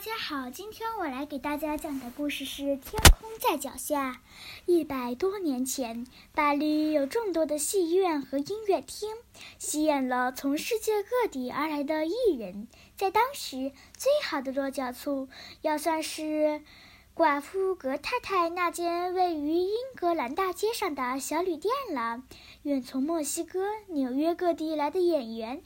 大家好，今天我来给大家讲的故事是《天空在脚下》。一百多年前，巴黎有众多的戏院和音乐厅，吸引了从世界各地而来的艺人。在当时，最好的落脚处要算是寡妇格太太那间位于英格兰大街上的小旅店了。远从墨西哥、纽约各地来的演员。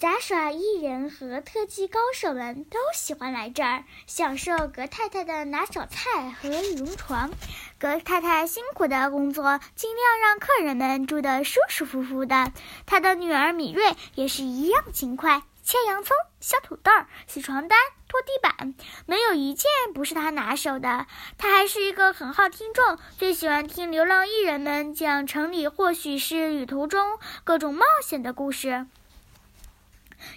杂耍艺人和特技高手们都喜欢来这儿享受葛太太的拿手菜和羽绒床。葛太太辛苦的工作，尽量让客人们住得舒舒服服的。她的女儿米瑞也是一样勤快，切洋葱、削土豆、洗床单、拖地板，没有一件不是她拿手的。她还是一个很好听众，最喜欢听流浪艺人们讲城里或许是旅途中各种冒险的故事。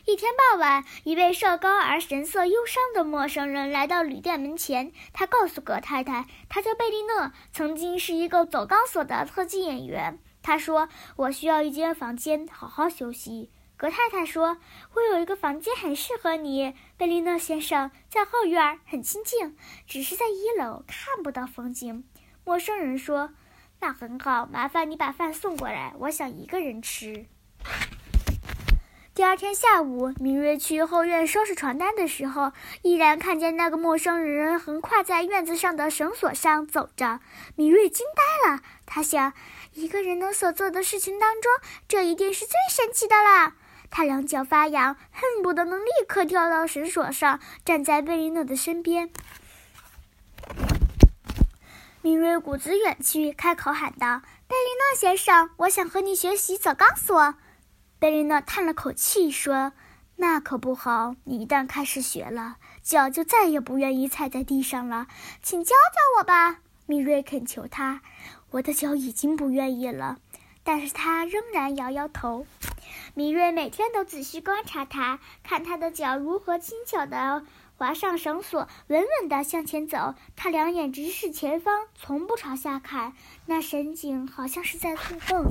一天傍晚，一位瘦高而神色忧伤的陌生人来到旅店门前。他告诉葛太太，他叫贝利诺，曾经是一个走钢索的特技演员。他说：“我需要一间房间好好休息。”葛太太说：“我有一个房间很适合你，贝利诺先生，在后院，很清静，只是在一楼看不到风景。”陌生人说：“那很好，麻烦你把饭送过来，我想一个人吃。”第二天下午，明瑞去后院收拾床单的时候，依然看见那个陌生人横跨在院子上的绳索上走着。明瑞惊呆了，他想，一个人能所做的事情当中，这一定是最神奇的了。他两脚发痒，恨不得能立刻跳到绳索上，站在贝利诺的身边。明瑞鼓足勇气，开口喊道：“贝利诺先生，我想和你学习走钢索。”贝琳娜叹了口气说：“那可不好，你一旦开始学了，脚就再也不愿意踩在地上了。请教教我吧。”米瑞恳求他。“我的脚已经不愿意了。”但是他仍然摇摇头。米瑞每天都仔细观察他，看他的脚如何轻巧地滑上绳索，稳稳地向前走。他两眼直视前方，从不朝下看，那神景好像是在做梦。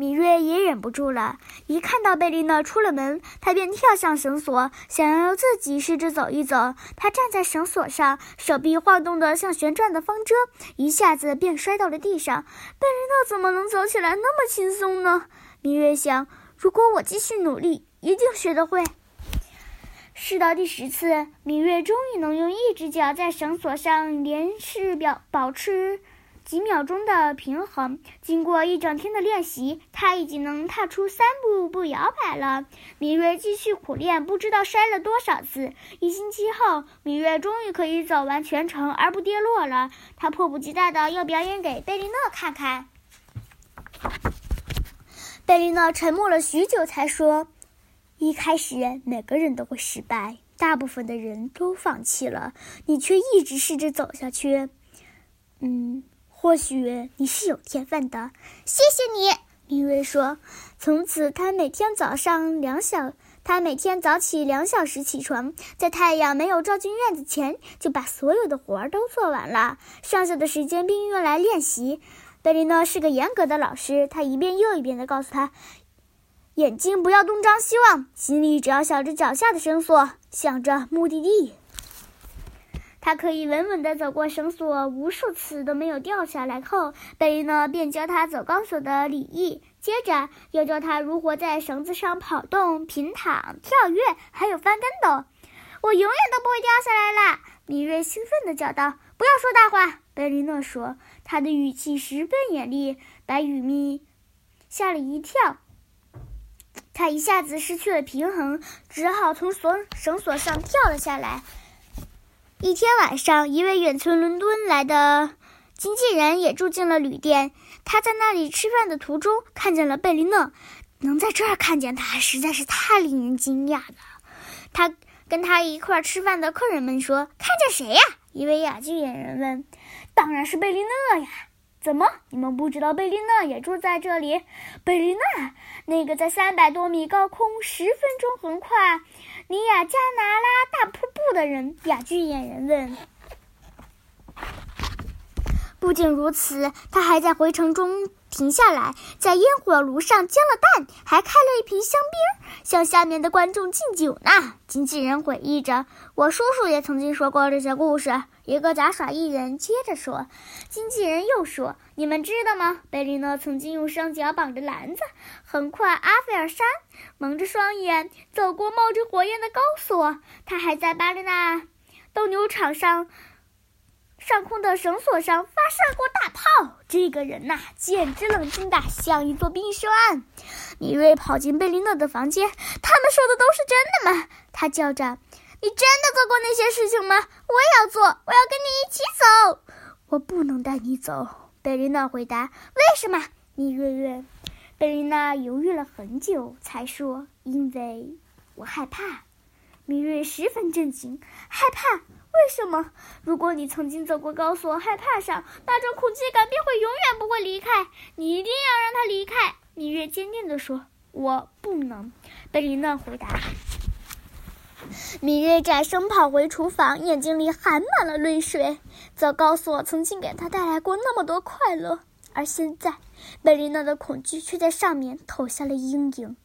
米瑞也忍不住了，一看到贝利诺出了门，他便跳向绳索，想要自己试着走一走。他站在绳索上，手臂晃动得像旋转的风车，一下子便摔到了地上。贝利诺怎么能走起来那么轻松呢？米瑞想，如果我继续努力，一定学得会。试到第十次，米瑞终于能用一只脚在绳索上连续表保持。几秒钟的平衡，经过一整天的练习，他已经能踏出三步步摇摆了。米瑞继续苦练，不知道摔了多少次。一星期后，米瑞终于可以走完全程而不跌落了。他迫不及待的要表演给贝利诺看看。贝利诺沉默了许久，才说：“一开始，每个人都会失败，大部分的人都放弃了，你却一直试着走下去。”嗯。或许你是有天分的，谢谢你。米瑞说：“从此，他每天早上两小，他每天早起两小时起床，在太阳没有照进院子前，就把所有的活儿都做完了，剩下的时间并用来练习。”贝利诺是个严格的老师，他一遍又一遍地告诉他：“眼睛不要东张西望，心里只要想着脚下的绳索，想着目的地。”他可以稳稳地走过绳索，无数次都没有掉下来。后，贝利诺便教他走钢索的礼仪，接着又教他如何在绳子上跑动、平躺、跳跃，还有翻跟斗。我永远都不会掉下来啦！米瑞兴奋地叫道。“不要说大话！”贝利诺说，他的语气十分严厉。把雨咪吓了一跳，他一下子失去了平衡，只好从绳绳索上跳了下来。一天晚上，一位远从伦敦来的经纪人也住进了旅店。他在那里吃饭的途中看见了贝利诺，能在这儿看见他实在是太令人惊讶了。他跟他一块吃饭的客人们说：“看见谁呀？”一位哑剧演员问：“当然是贝利诺呀！”怎么，你们不知道贝利娜也住在这里？贝利娜，那个在三百多米高空十分钟横跨尼亚加拿拉大瀑布的人。哑剧演员问。不仅如此，他还在回程中停下来，在烟火炉上煎了蛋，还开了一瓶香槟，向下面的观众敬酒呢。经纪人回忆着：“我叔叔也曾经说过这些故事。”一个杂耍艺人接着说。经纪人又说：“你们知道吗？贝利诺曾经用双脚绑着篮子，横跨阿菲尔山，蒙着双眼，走过冒着火焰的高索。他还在巴黎纳斗牛场上。”上空的绳索上发射过大炮，这个人呐，简直冷静的像一座冰山。米瑞跑进贝琳娜的房间，他们说的都是真的吗？他叫着：“你真的做过那些事情吗？我也要做，我要跟你一起走。”我不能带你走，贝琳娜回答。为什么？米瑞问。贝琳娜犹豫了很久，才说：“因为我害怕。”米瑞十分震惊，害怕。为什么？如果你曾经走过高速，害怕上那种恐惧感便会永远不会离开。你一定要让他离开。米月坚定地说：“我不能。”贝琳娜回答。米月转身跑回厨房，眼睛里含满了泪水。走高索曾经给他带来过那么多快乐，而现在，贝琳娜的恐惧却在上面投下了阴影。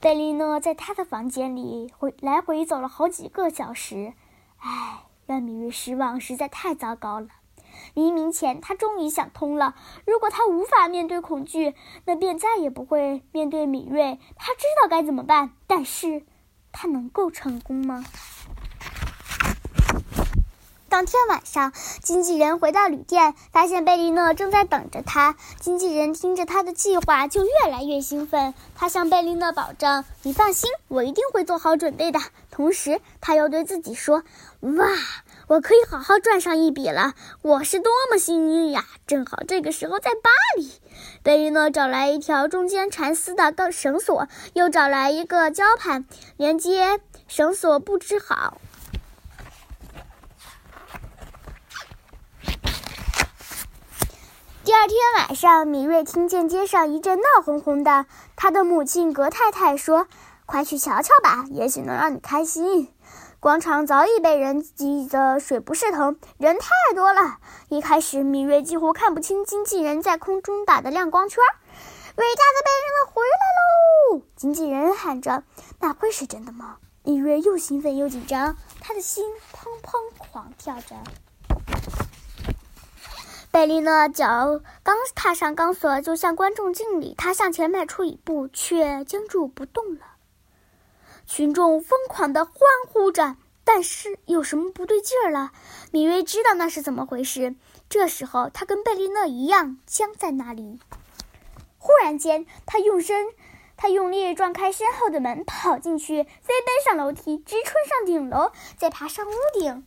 贝琳娜在他的房间里回来回走了好几个小时。唉，让米瑞失望实在太糟糕了。黎明前，他终于想通了：如果他无法面对恐惧，那便再也不会面对敏锐。他知道该怎么办，但是，他能够成功吗？当天晚上，经纪人回到旅店，发现贝利诺正在等着他。经纪人听着他的计划就越来越兴奋。他向贝利诺保证：“你放心，我一定会做好准备的。”同时，他又对自己说：“哇，我可以好好赚上一笔了！我是多么幸运呀！正好这个时候在巴黎。”贝利诺找来一条中间缠丝的钢绳索，又找来一个胶盘，连接绳索布置好。第二天晚上，米瑞听见街上一阵闹哄哄的。他的母亲格太太说：“快去瞧瞧吧，也许能让你开心。”广场早已被人挤得水不释腾，人太多了。一开始，米瑞几乎看不清经纪人在空中打的亮光圈。伟大的贝利诺回来喽！经纪人喊着：“那会是真的吗？”米瑞又兴奋又紧张，他的心砰砰狂跳着。贝利诺脚刚踏上钢索，就向观众敬礼。他向前迈出一步，却僵住不动了。群众疯狂地欢呼着，但是有什么不对劲儿了？米瑞知道那是怎么回事。这时候，他跟贝利诺一样僵在那里。忽然间，他用身，他用力撞开身后的门，跑进去，飞奔上楼梯，直冲上顶楼，再爬上屋顶。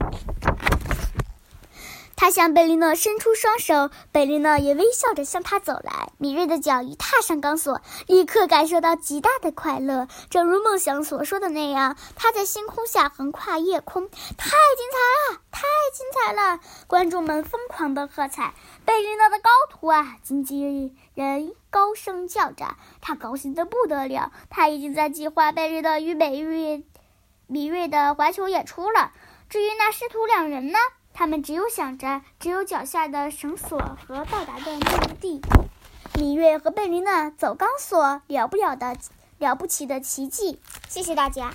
他向贝利诺伸出双手，贝利诺也微笑着向他走来。米瑞的脚一踏上钢索，立刻感受到极大的快乐，正如梦想所说的那样，他在星空下横跨夜空，太精彩了，太精彩了！观众们疯狂的喝彩。贝利诺的高徒啊！经纪人高声叫着，他高兴的不得了。他已经在计划贝利诺与美瑞、米瑞的环球演出了。至于那师徒两人呢？他们只有想着，只有脚下的绳索和到达的目的地。米瑞和贝琳娜走钢索，了不了的了不起的奇迹！谢谢大家。